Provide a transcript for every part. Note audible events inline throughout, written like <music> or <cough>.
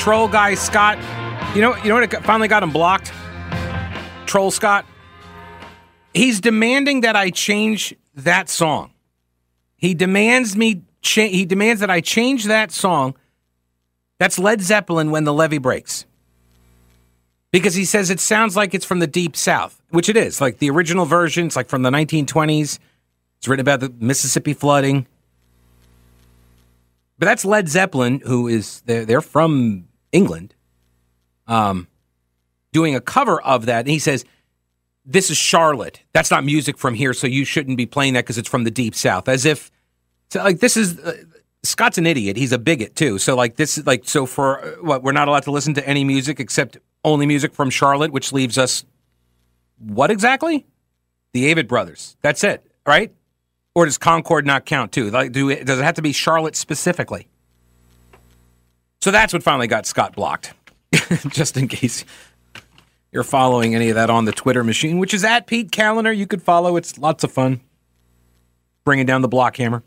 troll guy Scott. You know, you know what? Finally got him blocked. Troll Scott. He's demanding that I change that song. He demands me. Cha- he demands that I change that song. That's Led Zeppelin when the levee breaks. Because he says it sounds like it's from the deep south, which it is. Like the original version, it's like from the 1920s. It's written about the Mississippi flooding. But that's Led Zeppelin, who is they're, they're from England, um, doing a cover of that. And he says, "This is Charlotte. That's not music from here, so you shouldn't be playing that because it's from the deep south." As if, so like this is uh, Scott's an idiot. He's a bigot too. So like this is like so for uh, what we're not allowed to listen to any music except only music from Charlotte, which leaves us what exactly? The Avett Brothers. That's it, right? Or does Concord not count too? Like, do it, does it have to be Charlotte specifically? So that's what finally got Scott blocked. <laughs> Just in case you're following any of that on the Twitter machine, which is at Pete Kaliner. You could follow. It's lots of fun. Bringing down the block hammer.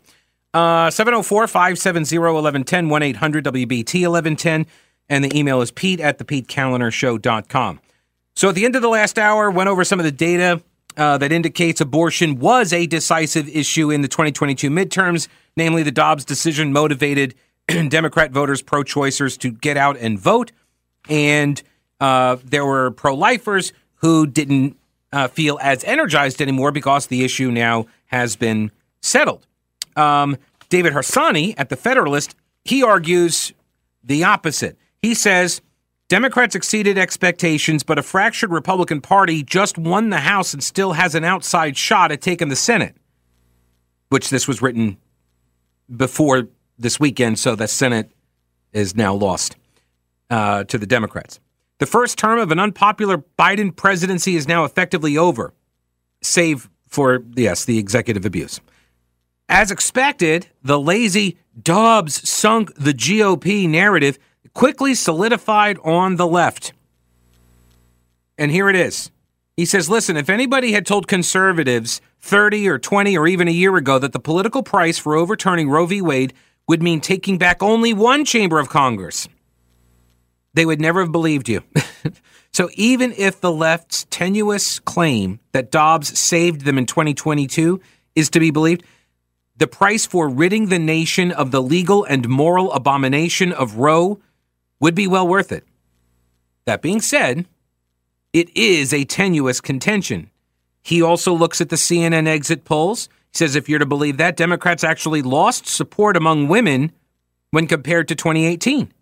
Uh, 704 570 1110 1 800 WBT 1110. And the email is pete at the Show.com. So at the end of the last hour, went over some of the data uh, that indicates abortion was a decisive issue in the 2022 midterms, namely the Dobbs decision motivated <clears throat> Democrat voters, pro choicers to get out and vote. And uh, there were pro lifers who didn't uh, feel as energized anymore because the issue now has been settled. Um, David Harsanyi at The Federalist, he argues the opposite. He says Democrats exceeded expectations, but a fractured Republican Party just won the House and still has an outside shot at taking the Senate, which this was written before this weekend, so the Senate is now lost uh, to the Democrats. The first term of an unpopular Biden presidency is now effectively over, save for, yes, the executive abuse. As expected, the lazy Dobbs sunk the GOP narrative quickly solidified on the left. And here it is. He says, listen, if anybody had told conservatives 30 or 20 or even a year ago that the political price for overturning Roe v. Wade would mean taking back only one chamber of Congress, they would never have believed you. <laughs> so even if the left's tenuous claim that Dobbs saved them in 2022 is to be believed, the price for ridding the nation of the legal and moral abomination of Roe would be well worth it. That being said, it is a tenuous contention. He also looks at the CNN exit polls. He says if you're to believe that, Democrats actually lost support among women when compared to 2018.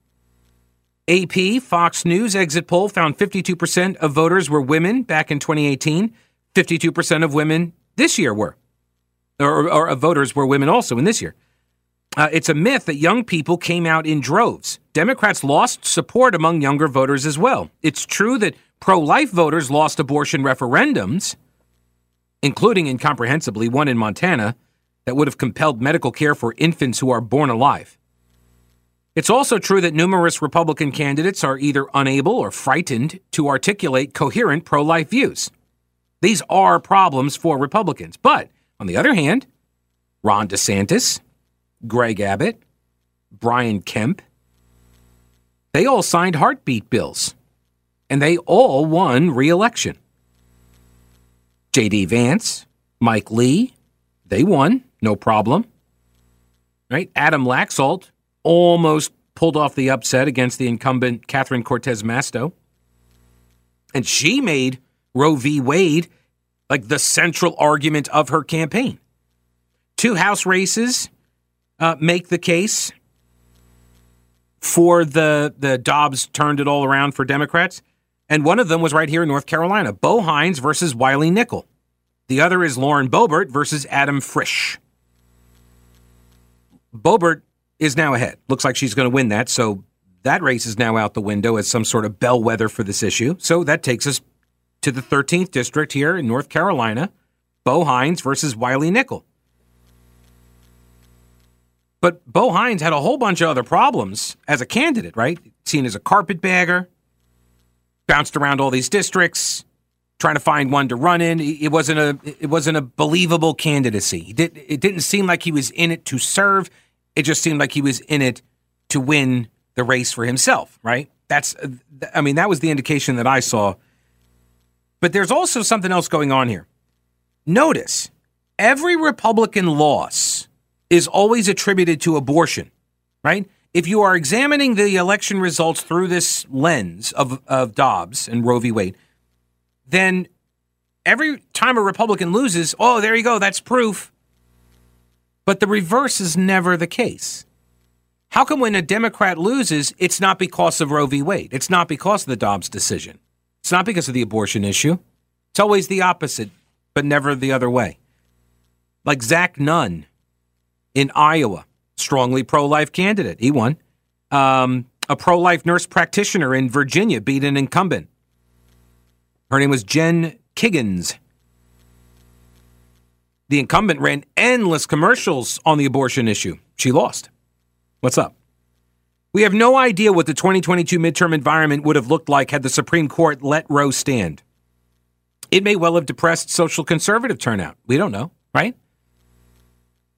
AP Fox News exit poll found 52% of voters were women back in 2018. 52% of women this year were, or, or, or voters were women also in this year. Uh, it's a myth that young people came out in droves. Democrats lost support among younger voters as well. It's true that pro life voters lost abortion referendums, including incomprehensibly one in Montana that would have compelled medical care for infants who are born alive. It's also true that numerous Republican candidates are either unable or frightened to articulate coherent pro life views. These are problems for Republicans. But on the other hand, Ron DeSantis, Greg Abbott, Brian Kemp. They all signed heartbeat bills, and they all won re election. J.D. Vance, Mike Lee, they won, no problem. Right? Adam Laxalt almost pulled off the upset against the incumbent Catherine Cortez Masto. And she made Roe v. Wade like the central argument of her campaign. Two House races uh, make the case for the the Dobbs turned it all around for Democrats, and one of them was right here in North Carolina: Bo Hines versus Wiley Nickel. The other is Lauren Boebert versus Adam Frisch. Boebert is now ahead. Looks like she's going to win that, so that race is now out the window as some sort of bellwether for this issue. So that takes us to the 13th district here in North Carolina: Bo Hines versus Wiley Nickel. But Bo Hines had a whole bunch of other problems as a candidate, right? Seen as a carpetbagger, bounced around all these districts, trying to find one to run in. It wasn't a it wasn't a believable candidacy. It didn't seem like he was in it to serve. It just seemed like he was in it to win the race for himself, right? That's, I mean, that was the indication that I saw. But there's also something else going on here. Notice every Republican loss is always attributed to abortion, right? If you are examining the election results through this lens of, of Dobbs and Roe v. Wade, then every time a Republican loses, oh, there you go, that's proof. But the reverse is never the case. How come when a Democrat loses, it's not because of Roe v. Wade? It's not because of the Dobbs decision. It's not because of the abortion issue. It's always the opposite, but never the other way. Like Zach Nunn in Iowa, strongly pro life candidate. He won. Um, a pro life nurse practitioner in Virginia beat an incumbent. Her name was Jen Kiggans. The incumbent ran endless commercials on the abortion issue. She lost. What's up? We have no idea what the 2022 midterm environment would have looked like had the Supreme Court let Roe stand. It may well have depressed social conservative turnout. We don't know, right?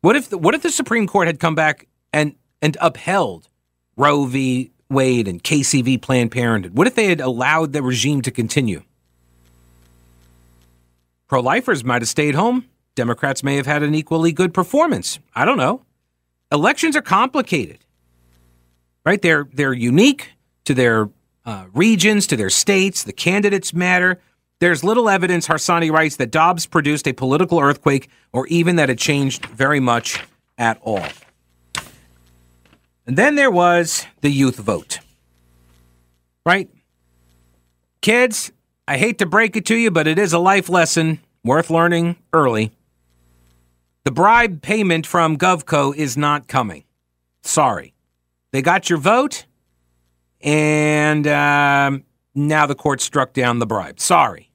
What if the, what if the Supreme Court had come back and and upheld Roe v. Wade and Casey v. Planned Parenthood? What if they had allowed the regime to continue? Pro lifers might have stayed home. Democrats may have had an equally good performance. I don't know elections are complicated, right? They're they're unique to their uh, regions, to their states. The candidates matter. There's little evidence, Harsanyi writes, that Dobbs produced a political earthquake or even that it changed very much at all. And then there was the youth vote, right? Kids, I hate to break it to you, but it is a life lesson worth learning early. The bribe payment from GovCo is not coming. Sorry. They got your vote, and um, now the court struck down the bribe. Sorry.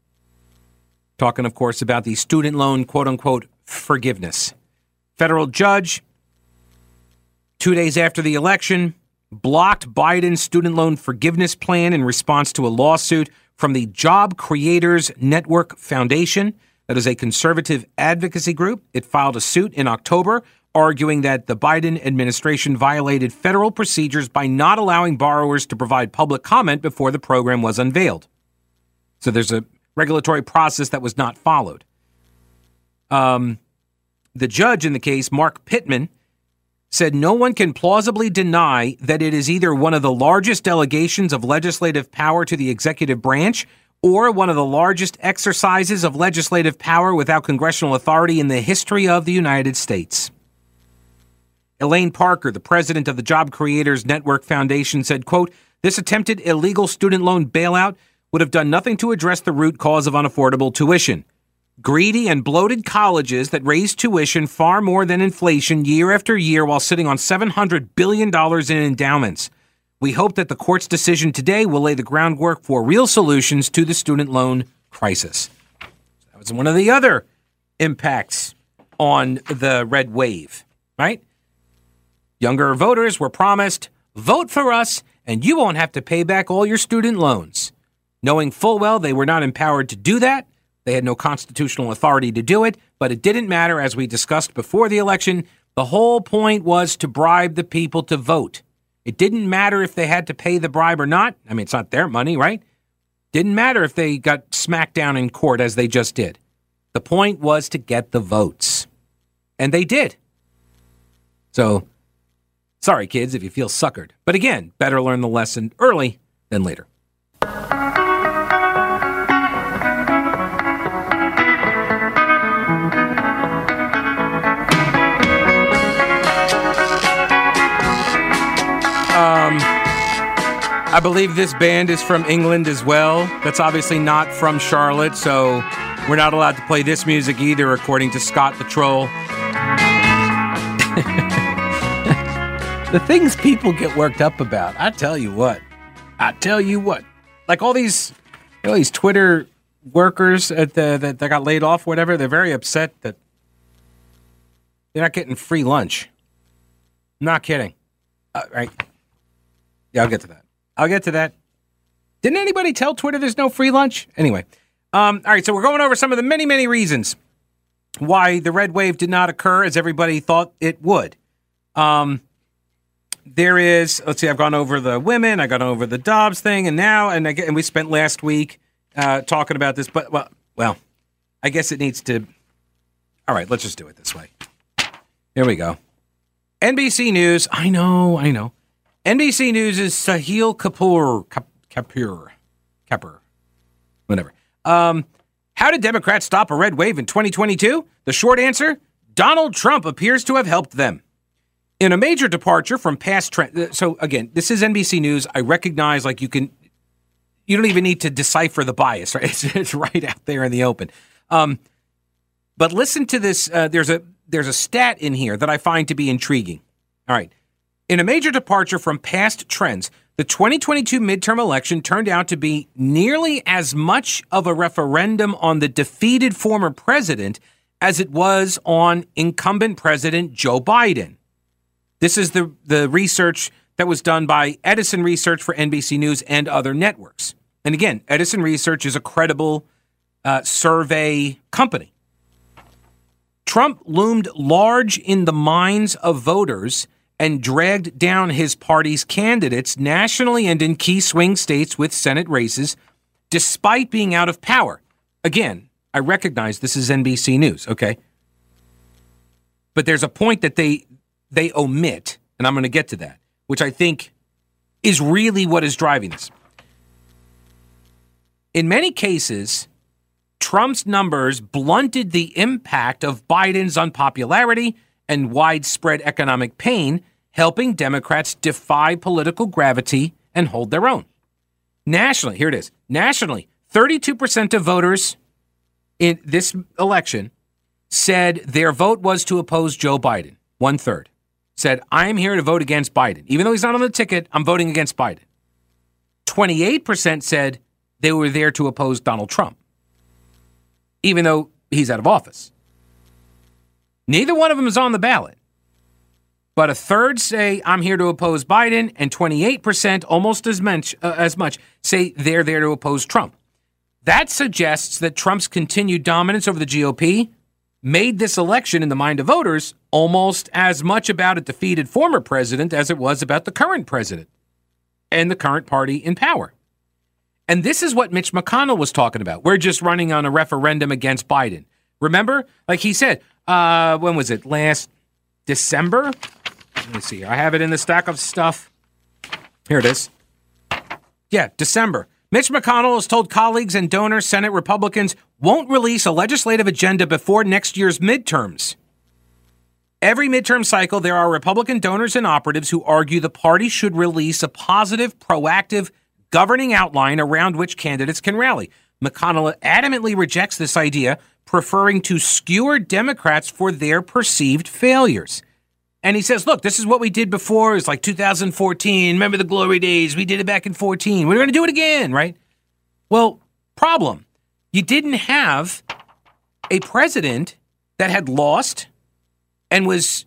Talking, of course, about the student loan quote unquote forgiveness. Federal judge, two days after the election, blocked Biden's student loan forgiveness plan in response to a lawsuit from the Job Creators Network Foundation that is a conservative advocacy group. It filed a suit in October arguing that the Biden administration violated federal procedures by not allowing borrowers to provide public comment before the program was unveiled. So there's a regulatory process that was not followed. Um, the judge in the case, Mark Pittman, said no one can plausibly deny that it is either one of the largest delegations of legislative power to the executive branch or one of the largest exercises of legislative power without congressional authority in the history of the United States. Elaine Parker, the president of the Job Creators Network Foundation, said, quote, This attempted illegal student loan bailout would have done nothing to address the root cause of unaffordable tuition. Greedy and bloated colleges that raise tuition far more than inflation year after year while sitting on $700 billion in endowments. We hope that the court's decision today will lay the groundwork for real solutions to the student loan crisis. That was one of the other impacts on the red wave, right? Younger voters were promised vote for us and you won't have to pay back all your student loans. Knowing full well they were not empowered to do that, they had no constitutional authority to do it, but it didn't matter, as we discussed before the election. The whole point was to bribe the people to vote. It didn't matter if they had to pay the bribe or not. I mean, it's not their money, right? Didn't matter if they got smacked down in court as they just did. The point was to get the votes. And they did. So, sorry, kids, if you feel suckered. But again, better learn the lesson early than later. I believe this band is from England as well. That's obviously not from Charlotte, so we're not allowed to play this music either, according to Scott the Troll. <laughs> the things people get worked up about, I tell you what. I tell you what. Like all these, you know, these Twitter workers at the, that, that got laid off, whatever, they're very upset that they're not getting free lunch. Not kidding. Uh, right. Yeah, I'll get to that. I'll get to that. Didn't anybody tell Twitter there's no free lunch? Anyway, um, all right, so we're going over some of the many, many reasons why the red wave did not occur as everybody thought it would. Um, there is. Let's see. I've gone over the women. I got over the Dobbs thing, and now, and I, and we spent last week uh, talking about this. But well, well, I guess it needs to. All right, let's just do it this way. Here we go. NBC News. I know. I know. NBC News is Sahil Kapur. Kapoor. Kapoor. Whatever. Um, how did Democrats stop a red wave in 2022? The short answer Donald Trump appears to have helped them. In a major departure from past trend. Uh, so, again, this is NBC News. I recognize, like, you can, you don't even need to decipher the bias, <laughs> right? It's, it's right out there in the open. Um, but listen to this. Uh, there's a there's a stat in here that I find to be intriguing. All right. In a major departure from past trends, the 2022 midterm election turned out to be nearly as much of a referendum on the defeated former president as it was on incumbent President Joe Biden. This is the, the research that was done by Edison Research for NBC News and other networks. And again, Edison Research is a credible uh, survey company. Trump loomed large in the minds of voters and dragged down his party's candidates nationally and in key swing states with Senate races, despite being out of power. Again, I recognize this is NBC News, okay? But there's a point that they they omit, and I'm going to get to that, which I think is really what is driving this. In many cases, Trump's numbers blunted the impact of Biden's unpopularity and widespread economic pain, helping Democrats defy political gravity and hold their own. Nationally, here it is. Nationally, 32% of voters in this election said their vote was to oppose Joe Biden. One third said, I'm here to vote against Biden. Even though he's not on the ticket, I'm voting against Biden. 28% said they were there to oppose Donald Trump, even though he's out of office. Neither one of them is on the ballot. But a third say, I'm here to oppose Biden, and 28%, almost as much, uh, as much, say they're there to oppose Trump. That suggests that Trump's continued dominance over the GOP made this election in the mind of voters almost as much about a defeated former president as it was about the current president and the current party in power. And this is what Mitch McConnell was talking about. We're just running on a referendum against Biden. Remember? Like he said, uh, when was it? Last December? Let me see. I have it in the stack of stuff. Here it is. Yeah, December. Mitch McConnell has told colleagues and donors Senate Republicans won't release a legislative agenda before next year's midterms. Every midterm cycle, there are Republican donors and operatives who argue the party should release a positive, proactive governing outline around which candidates can rally. McConnell adamantly rejects this idea, preferring to skewer Democrats for their perceived failures. And he says, look, this is what we did before. It's like 2014. Remember the glory days? We did it back in 14. We're going to do it again, right? Well, problem. You didn't have a president that had lost and was,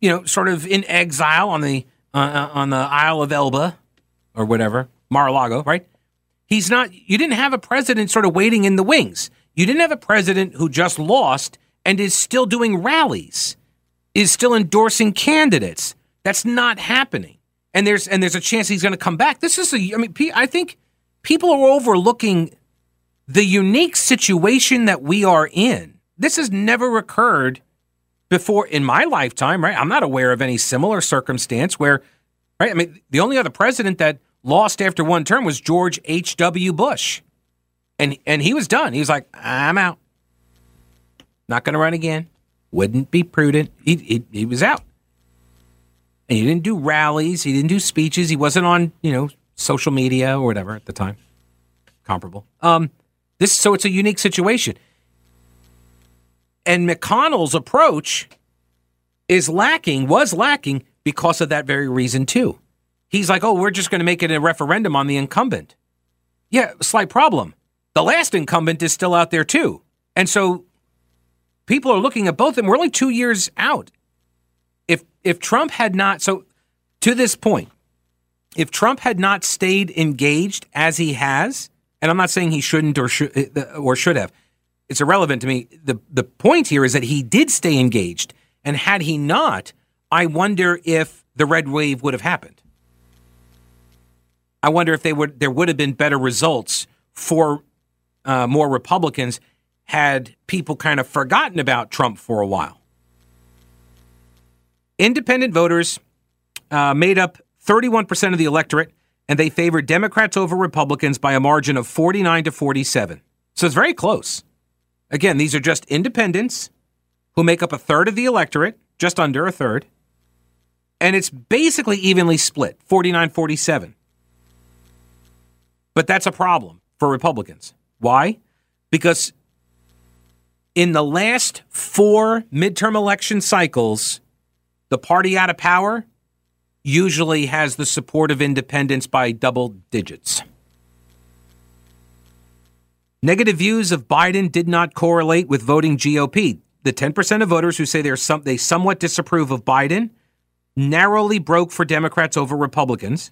you know, sort of in exile on the uh, uh on the Isle of Elba or whatever, Mar-a-Lago, right? He's not. You didn't have a president sort of waiting in the wings. You didn't have a president who just lost and is still doing rallies, is still endorsing candidates. That's not happening. And there's and there's a chance he's going to come back. This is a I mean I think people are overlooking the unique situation that we are in. This has never occurred before in my lifetime, right? I'm not aware of any similar circumstance where right? I mean, the only other president that lost after one term was George H.W. Bush and and he was done. He was like, I'm out. Not going to run again. Wouldn't be prudent. He, he he was out. And he didn't do rallies. He didn't do speeches. He wasn't on you know social media or whatever at the time. Comparable. Um, this so it's a unique situation. And McConnell's approach is lacking, was lacking because of that very reason too. He's like, oh, we're just going to make it a referendum on the incumbent. Yeah, slight problem the last incumbent is still out there too. And so people are looking at both of them. We're only two years out. If if Trump had not so to this point, if Trump had not stayed engaged as he has, and I'm not saying he shouldn't or should uh, or should have, it's irrelevant to me. The the point here is that he did stay engaged. And had he not, I wonder if the red wave would have happened. I wonder if they would there would have been better results for uh, more Republicans had people kind of forgotten about Trump for a while. Independent voters uh, made up 31% of the electorate, and they favored Democrats over Republicans by a margin of 49 to 47. So it's very close. Again, these are just independents who make up a third of the electorate, just under a third. And it's basically evenly split 49 47. But that's a problem for Republicans. Why? Because in the last four midterm election cycles, the party out of power usually has the support of independents by double digits. Negative views of Biden did not correlate with voting GOP. The 10% of voters who say some, they somewhat disapprove of Biden narrowly broke for Democrats over Republicans.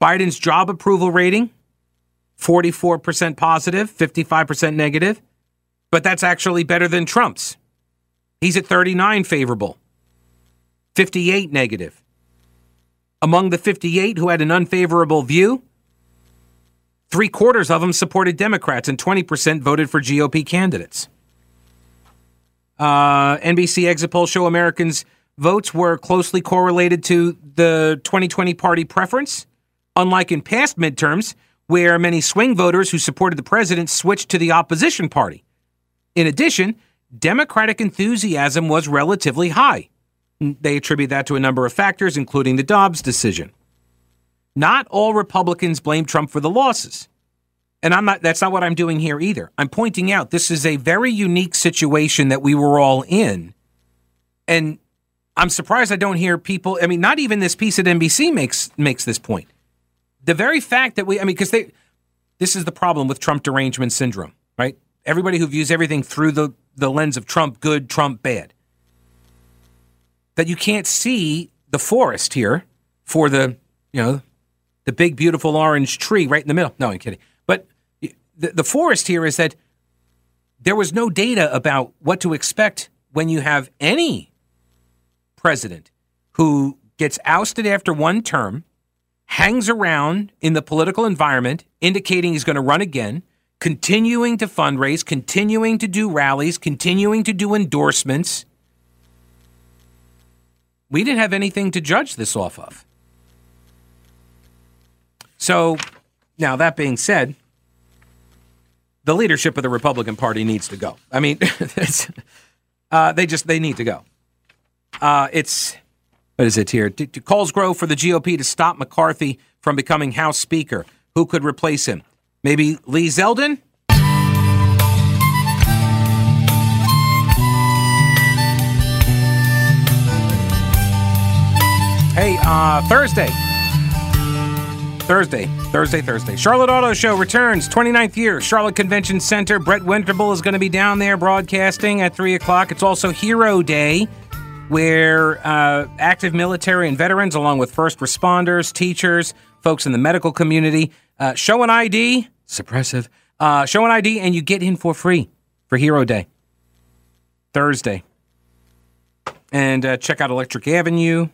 Biden's job approval rating 44% positive, 55% negative, but that's actually better than Trump's. He's at 39 favorable, 58 negative. Among the 58 who had an unfavorable view, three quarters of them supported Democrats and 20% voted for GOP candidates. Uh, NBC exit polls show Americans' votes were closely correlated to the 2020 party preference. Unlike in past midterms, where many swing voters who supported the president switched to the opposition party. In addition, Democratic enthusiasm was relatively high. They attribute that to a number of factors, including the Dobbs decision. Not all Republicans blame Trump for the losses. And I'm not that's not what I'm doing here either. I'm pointing out this is a very unique situation that we were all in. And I'm surprised I don't hear people I mean not even this piece at NBC makes makes this point the very fact that we, I mean, because they, this is the problem with Trump derangement syndrome, right? Everybody who views everything through the, the lens of Trump good, Trump bad. That you can't see the forest here for the, you know, the big, beautiful orange tree right in the middle. No, I'm kidding. But the, the forest here is that there was no data about what to expect when you have any president who gets ousted after one term hangs around in the political environment, indicating he's going to run again, continuing to fundraise, continuing to do rallies, continuing to do endorsements. We didn't have anything to judge this off of. So, now that being said, the leadership of the Republican Party needs to go. I mean, <laughs> uh, they just they need to go. Uh, it's what is it here? Do, calls grow for the GOP to stop McCarthy from becoming House Speaker. Who could replace him? Maybe Lee Zeldin? Hey, uh, Thursday. Thursday, Thursday, Thursday. Charlotte Auto Show returns, 29th year, Charlotte Convention Center. Brett Winterble is going to be down there broadcasting at 3 o'clock. It's also Hero Day where uh, active military and veterans, along with first responders, teachers, folks in the medical community, uh, show an ID, suppressive, uh, show an ID, and you get in for free for Hero Day, Thursday. And uh, check out Electric Avenue.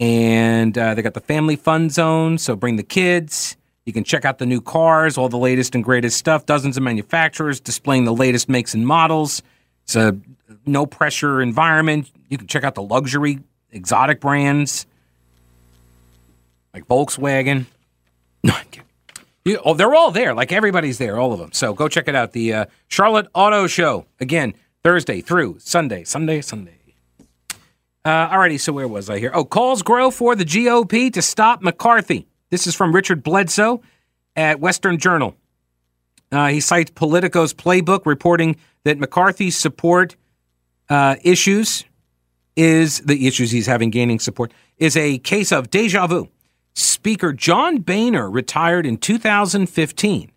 And uh, they got the family fun zone, so bring the kids. You can check out the new cars, all the latest and greatest stuff. Dozens of manufacturers displaying the latest makes and models. It's a no pressure environment. You can check out the luxury exotic brands like Volkswagen. No, you, oh, they're all there. Like everybody's there, all of them. So go check it out. The uh, Charlotte Auto Show again Thursday through Sunday, Sunday, Sunday. Uh, alrighty, so where was I here? Oh, calls grow for the GOP to stop McCarthy. This is from Richard Bledsoe at Western Journal. Uh, he cites Politico's playbook reporting that McCarthy's support uh, issues is the issues he's having gaining support is a case of deja vu. Speaker John Boehner retired in 2015.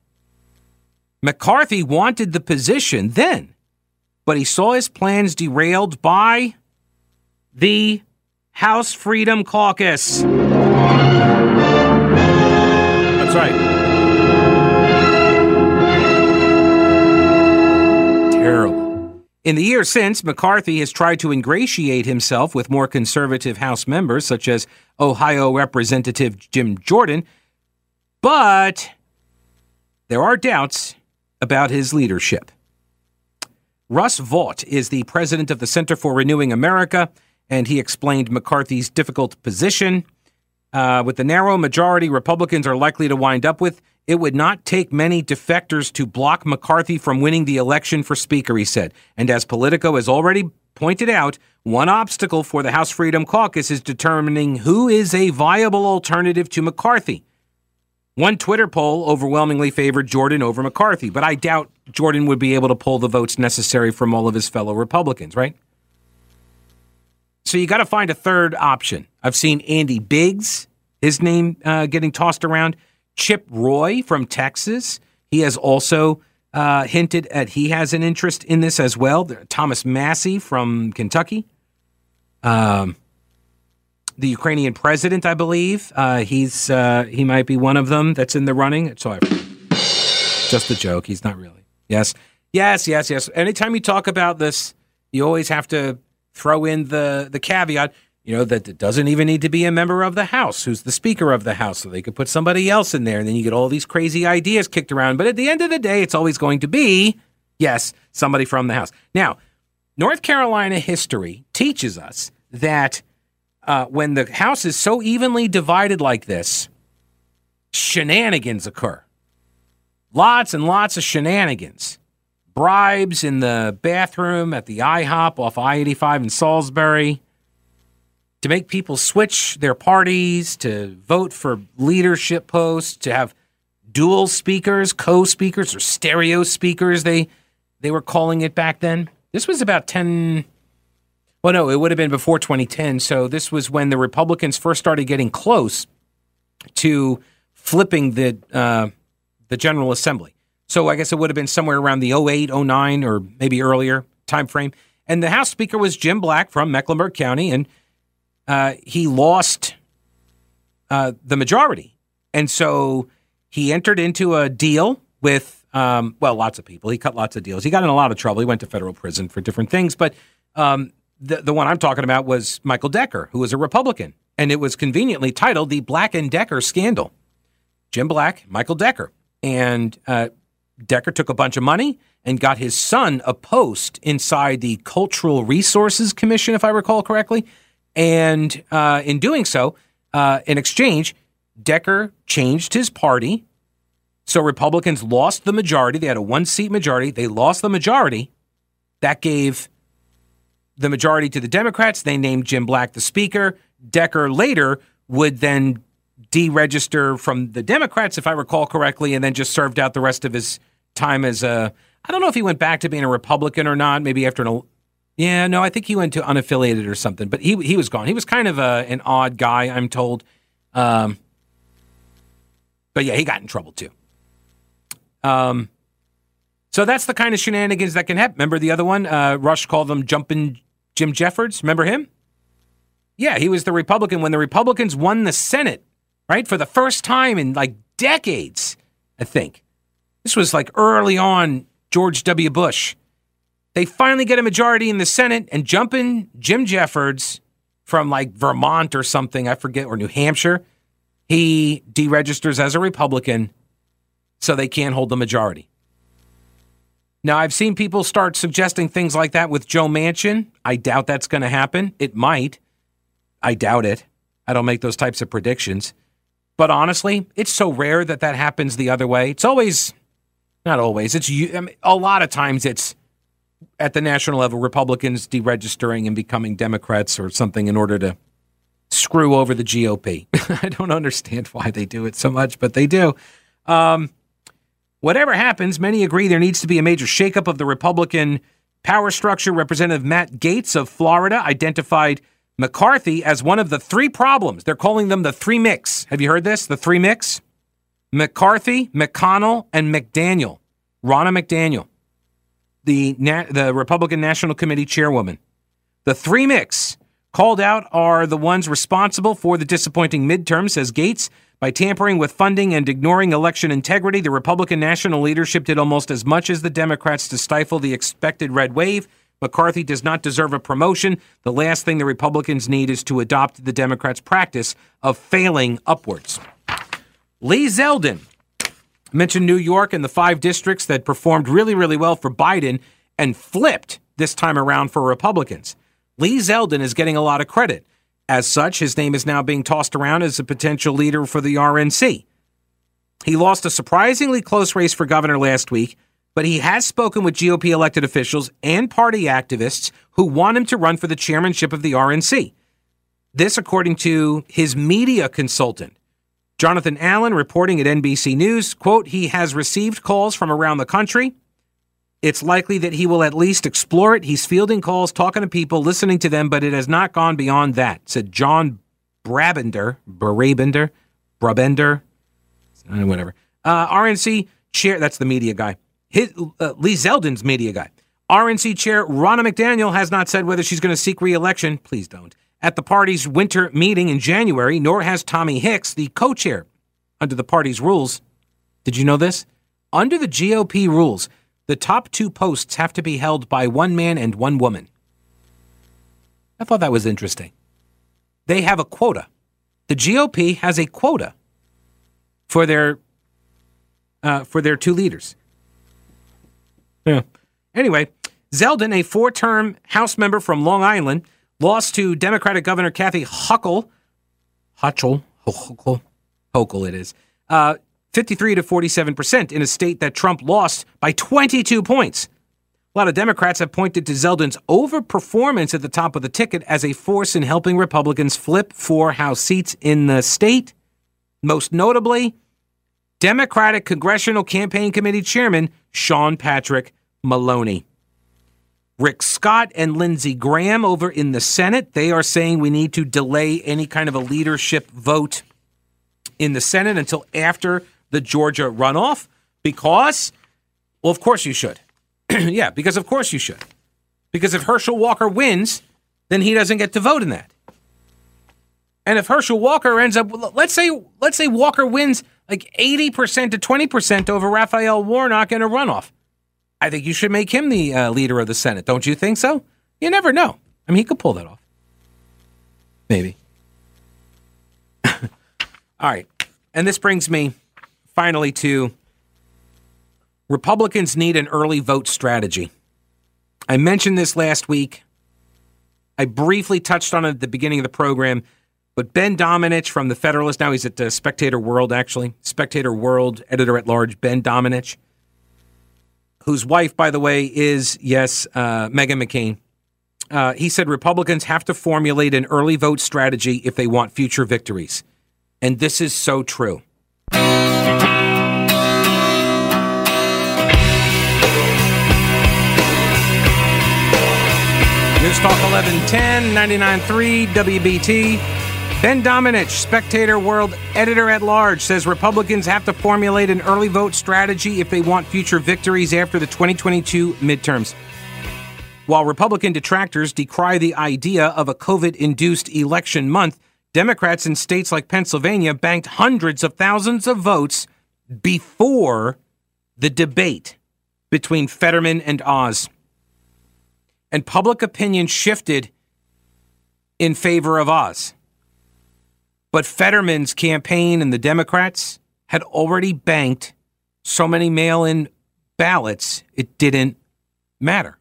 McCarthy wanted the position then, but he saw his plans derailed by the House Freedom Caucus. In the years since, McCarthy has tried to ingratiate himself with more conservative House members, such as Ohio Representative Jim Jordan, but there are doubts about his leadership. Russ Vought is the president of the Center for Renewing America, and he explained McCarthy's difficult position. Uh, with the narrow majority Republicans are likely to wind up with, it would not take many defectors to block McCarthy from winning the election for Speaker, he said. And as Politico has already pointed out, one obstacle for the House Freedom Caucus is determining who is a viable alternative to McCarthy. One Twitter poll overwhelmingly favored Jordan over McCarthy, but I doubt Jordan would be able to pull the votes necessary from all of his fellow Republicans, right? So you got to find a third option. I've seen Andy Biggs, his name uh, getting tossed around. Chip Roy from Texas, he has also uh, hinted at he has an interest in this as well. Thomas Massie from Kentucky. Um, the Ukrainian president, I believe, uh, he's uh, he might be one of them that's in the running. So just a joke. He's not really. Yes, yes, yes, yes. Anytime you talk about this, you always have to throw in the the caveat, you know, that it doesn't even need to be a member of the House who's the Speaker of the House, so they could put somebody else in there, and then you get all these crazy ideas kicked around. But at the end of the day, it's always going to be, yes, somebody from the House. Now, North Carolina history teaches us that uh, when the House is so evenly divided like this, shenanigans occur. Lots and lots of shenanigans bribes in the bathroom at the IHOP off I 85 in Salisbury to make people switch their parties, to vote for leadership posts, to have dual speakers, co speakers, or stereo speakers, they, they were calling it back then. This was about 10. Well, no, it would have been before 2010. So this was when the Republicans first started getting close to flipping the uh, the General Assembly. So I guess it would have been somewhere around the 08, 09, or maybe earlier time frame. And the House Speaker was Jim Black from Mecklenburg County, and uh, he lost uh, the majority. And so he entered into a deal with, um, well, lots of people. He cut lots of deals. He got in a lot of trouble. He went to federal prison for different things. But um, the, the one I'm talking about was Michael Decker, who was a Republican. And it was conveniently titled the Black and Decker Scandal. Jim Black, Michael Decker. And uh, Decker took a bunch of money and got his son a post inside the Cultural Resources Commission, if I recall correctly. And uh, in doing so, uh, in exchange, Decker changed his party. So Republicans lost the majority. They had a one seat majority. They lost the majority. That gave the majority to the Democrats. They named Jim Black the Speaker. Decker later would then deregister from the Democrats, if I recall correctly, and then just served out the rest of his time as a. I don't know if he went back to being a Republican or not. Maybe after an. Yeah, no, I think he went to unaffiliated or something. But he he was gone. He was kind of a, an odd guy, I'm told. Um, but yeah, he got in trouble too. Um, so that's the kind of shenanigans that can happen. Remember the other one? Uh, Rush called them jumping Jim Jeffords. Remember him? Yeah, he was the Republican when the Republicans won the Senate, right? For the first time in like decades, I think. This was like early on George W. Bush. They finally get a majority in the Senate and jump in Jim Jeffords from like Vermont or something, I forget, or New Hampshire. He deregisters as a Republican, so they can't hold the majority. Now, I've seen people start suggesting things like that with Joe Manchin. I doubt that's going to happen. It might. I doubt it. I don't make those types of predictions. But honestly, it's so rare that that happens the other way. It's always not always. It's I mean, a lot of times it's at the national level Republicans deregistering and becoming Democrats or something in order to screw over the GOP. <laughs> I don't understand why they do it so much, but they do. Um, whatever happens, many agree there needs to be a major shakeup of the Republican power structure. Representative Matt Gaetz of Florida identified McCarthy as one of the three problems. They're calling them the three mix. Have you heard this? The three mix? McCarthy, McConnell, and McDaniel. Ronna McDaniel, the, the Republican National Committee chairwoman. The three mix called out are the ones responsible for the disappointing midterm, says Gaetz. By tampering with funding and ignoring election integrity, the Republican national leadership did almost as much as the Democrats to stifle the expected red wave. McCarthy does not deserve a promotion. The last thing the Republicans need is to adopt the Democrats' practice of failing upwards. Lee Zeldin mentioned New York and the five districts that performed really, really well for Biden and flipped this time around for Republicans. Lee Zeldin is getting a lot of credit. As such, his name is now being tossed around as a potential leader for the RNC. He lost a surprisingly close race for governor last week, but he has spoken with GOP elected officials and party activists who want him to run for the chairmanship of the RNC. This, according to his media consultant. Jonathan Allen reporting at NBC News, quote, he has received calls from around the country. It's likely that he will at least explore it. He's fielding calls, talking to people, listening to them, but it has not gone beyond that, said John Brabender, Brabender, Brabender, whatever. Uh, RNC chair, that's the media guy. His, uh, Lee Zeldin's media guy. RNC chair Ronna McDaniel has not said whether she's going to seek reelection. Please don't. At the party's winter meeting in January, nor has Tommy Hicks, the co chair. Under the party's rules, did you know this? Under the GOP rules, the top two posts have to be held by one man and one woman. I thought that was interesting. They have a quota. The GOP has a quota for their uh, for their two leaders. Yeah. Anyway, Zeldin, a four-term House member from Long Island, lost to Democratic Governor Kathy Hochul. Hochul, Hochul, Hochul it is. Uh, 53 to 47 percent in a state that Trump lost by 22 points. A lot of Democrats have pointed to Zeldin's overperformance at the top of the ticket as a force in helping Republicans flip four House seats in the state. Most notably, Democratic Congressional Campaign Committee Chairman Sean Patrick Maloney. Rick Scott and Lindsey Graham over in the Senate, they are saying we need to delay any kind of a leadership vote in the Senate until after the Georgia runoff because, well, of course you should. <clears throat> yeah, because of course you should. Because if Herschel Walker wins, then he doesn't get to vote in that. And if Herschel Walker ends up, let's say, let's say Walker wins like 80% to 20% over Raphael Warnock in a runoff. I think you should make him the uh, leader of the Senate. Don't you think so? You never know. I mean, he could pull that off. Maybe. <laughs> All right. And this brings me finally to Republicans need an early vote strategy. I mentioned this last week. I briefly touched on it at the beginning of the program, but Ben Domenech from the Federalist, now he's at uh, Spectator World, actually, Spectator World editor at large, Ben Domenech whose wife, by the way, is, yes, uh, Meghan McCain. Uh, he said Republicans have to formulate an early vote strategy if they want future victories. And this is so true. News Talk 1110, 99.3 WBT. Ben Domenech, Spectator World editor at large, says Republicans have to formulate an early vote strategy if they want future victories after the 2022 midterms. While Republican detractors decry the idea of a COVID induced election month, Democrats in states like Pennsylvania banked hundreds of thousands of votes before the debate between Fetterman and Oz. And public opinion shifted in favor of Oz. But Fetterman's campaign and the Democrats had already banked so many mail in ballots, it didn't matter.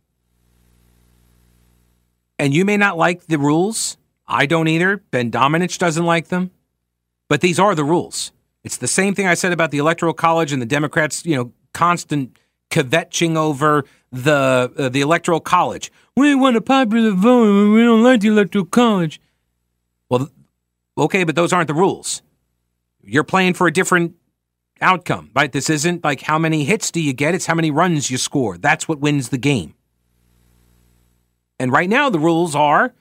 And you may not like the rules. I don't either. Ben Domenech doesn't like them. But these are the rules. It's the same thing I said about the Electoral College and the Democrats, you know, constant kvetching over the uh, the Electoral College. We want a popular vote. We don't like the Electoral College. Well, Okay, but those aren't the rules. You're playing for a different outcome, right? This isn't like how many hits do you get, it's how many runs you score. That's what wins the game. And right now, the rules are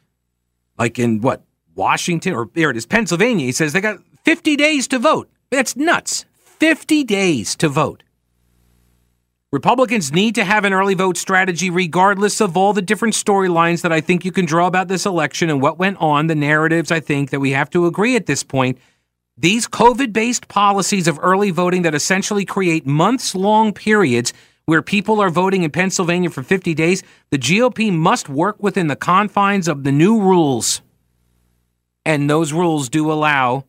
like in what, Washington, or there it is, Pennsylvania. He says they got 50 days to vote. That's nuts. 50 days to vote. Republicans need to have an early vote strategy, regardless of all the different storylines that I think you can draw about this election and what went on, the narratives I think that we have to agree at this point. These COVID based policies of early voting that essentially create months long periods where people are voting in Pennsylvania for 50 days, the GOP must work within the confines of the new rules. And those rules do allow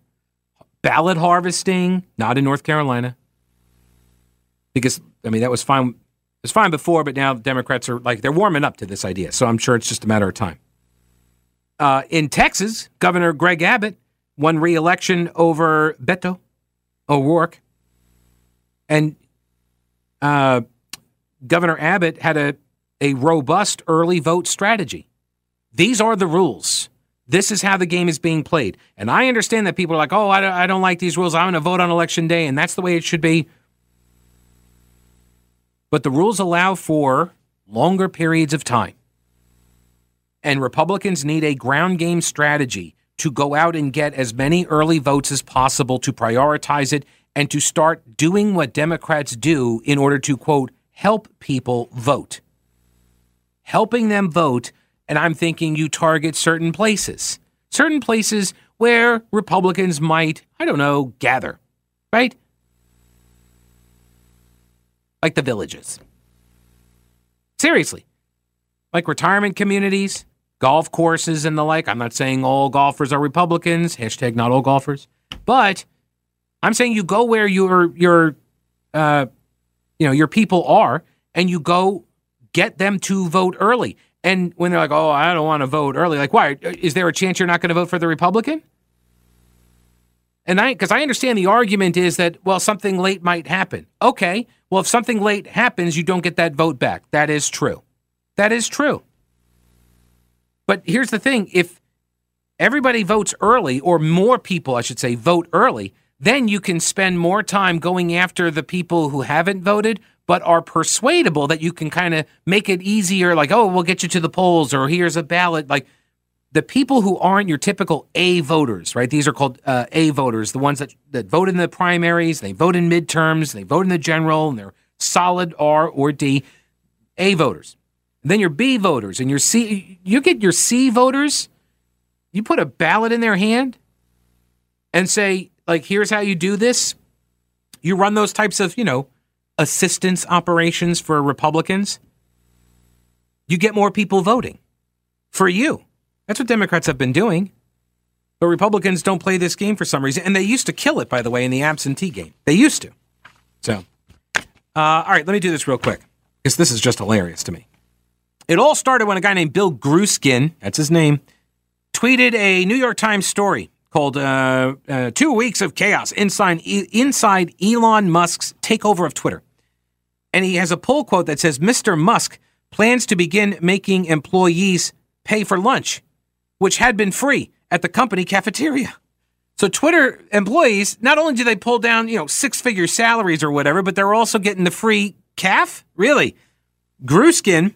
ballot harvesting, not in North Carolina. Because I mean that was fine it was fine before, but now Democrats are like they're warming up to this idea. So I'm sure it's just a matter of time. Uh, in Texas, Governor Greg Abbott won re-election over Beto O'Rourke, and uh, Governor Abbott had a a robust early vote strategy. These are the rules. This is how the game is being played. And I understand that people are like, oh, I don't, I don't like these rules. I'm going to vote on election day, and that's the way it should be. But the rules allow for longer periods of time. And Republicans need a ground game strategy to go out and get as many early votes as possible to prioritize it and to start doing what Democrats do in order to, quote, help people vote. Helping them vote and I'm thinking you target certain places, certain places where Republicans might, I don't know, gather, right? Like the villages. Seriously. Like retirement communities, golf courses, and the like. I'm not saying all golfers are Republicans, hashtag not all golfers, but I'm saying you go where your, your, uh, you know, your people are, and you go get them to vote early. And when they're like, "Oh, I don't want to vote early," like, why? Is there a chance you're not going to vote for the Republican? And I, because I understand the argument is that, well, something late might happen. Okay, well, if something late happens, you don't get that vote back. That is true. That is true. But here's the thing if everybody votes early, or more people, I should say, vote early, then you can spend more time going after the people who haven't voted but are persuadable that you can kind of make it easier, like, oh, we'll get you to the polls, or here's a ballot. Like the people who aren't your typical A voters, right? These are called uh, A voters, the ones that, that vote in the primaries, they vote in midterms, they vote in the general, and they're solid R or D. A voters. And then your B voters and your C, you get your C voters, you put a ballot in their hand and say, like, here's how you do this. You run those types of, you know, assistance operations for Republicans, you get more people voting for you. That's what Democrats have been doing. But Republicans don't play this game for some reason. And they used to kill it, by the way, in the absentee game. They used to. So, uh, all right, let me do this real quick because this is just hilarious to me. It all started when a guy named Bill Grueskin, that's his name, tweeted a New York Times story called uh, uh, Two Weeks of Chaos Inside, Inside Elon Musk's Takeover of Twitter and he has a pull quote that says Mr. Musk plans to begin making employees pay for lunch, which had been free at the company cafeteria. So Twitter employees, not only do they pull down, you know, six-figure salaries or whatever, but they're also getting the free calf? Really? Grueskin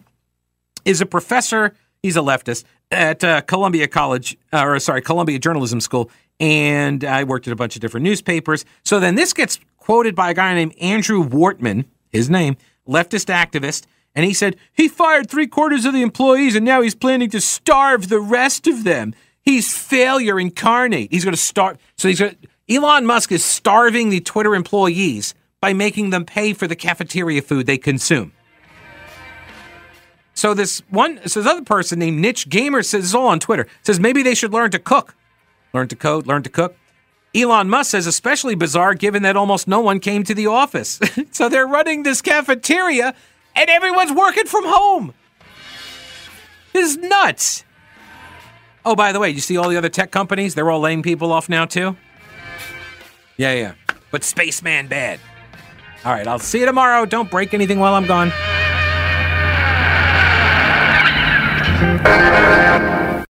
is a professor, he's a leftist at uh, Columbia College, uh, or sorry, Columbia Journalism School, and I worked at a bunch of different newspapers. So then this gets quoted by a guy named Andrew Wortman, his name, leftist activist, and he said he fired three quarters of the employees and now he's planning to starve the rest of them. He's failure incarnate. He's going to start. So he's going Elon Musk is starving the Twitter employees by making them pay for the cafeteria food they consume. So this one, so this other person named Niche Gamer says this all on Twitter says maybe they should learn to cook, learn to code, learn to cook. Elon Musk says especially bizarre given that almost no one came to the office. <laughs> so they're running this cafeteria and everyone's working from home. This is nuts. Oh, by the way, you see all the other tech companies? They're all laying people off now, too? Yeah, yeah. But Spaceman bad. All right, I'll see you tomorrow. Don't break anything while I'm gone.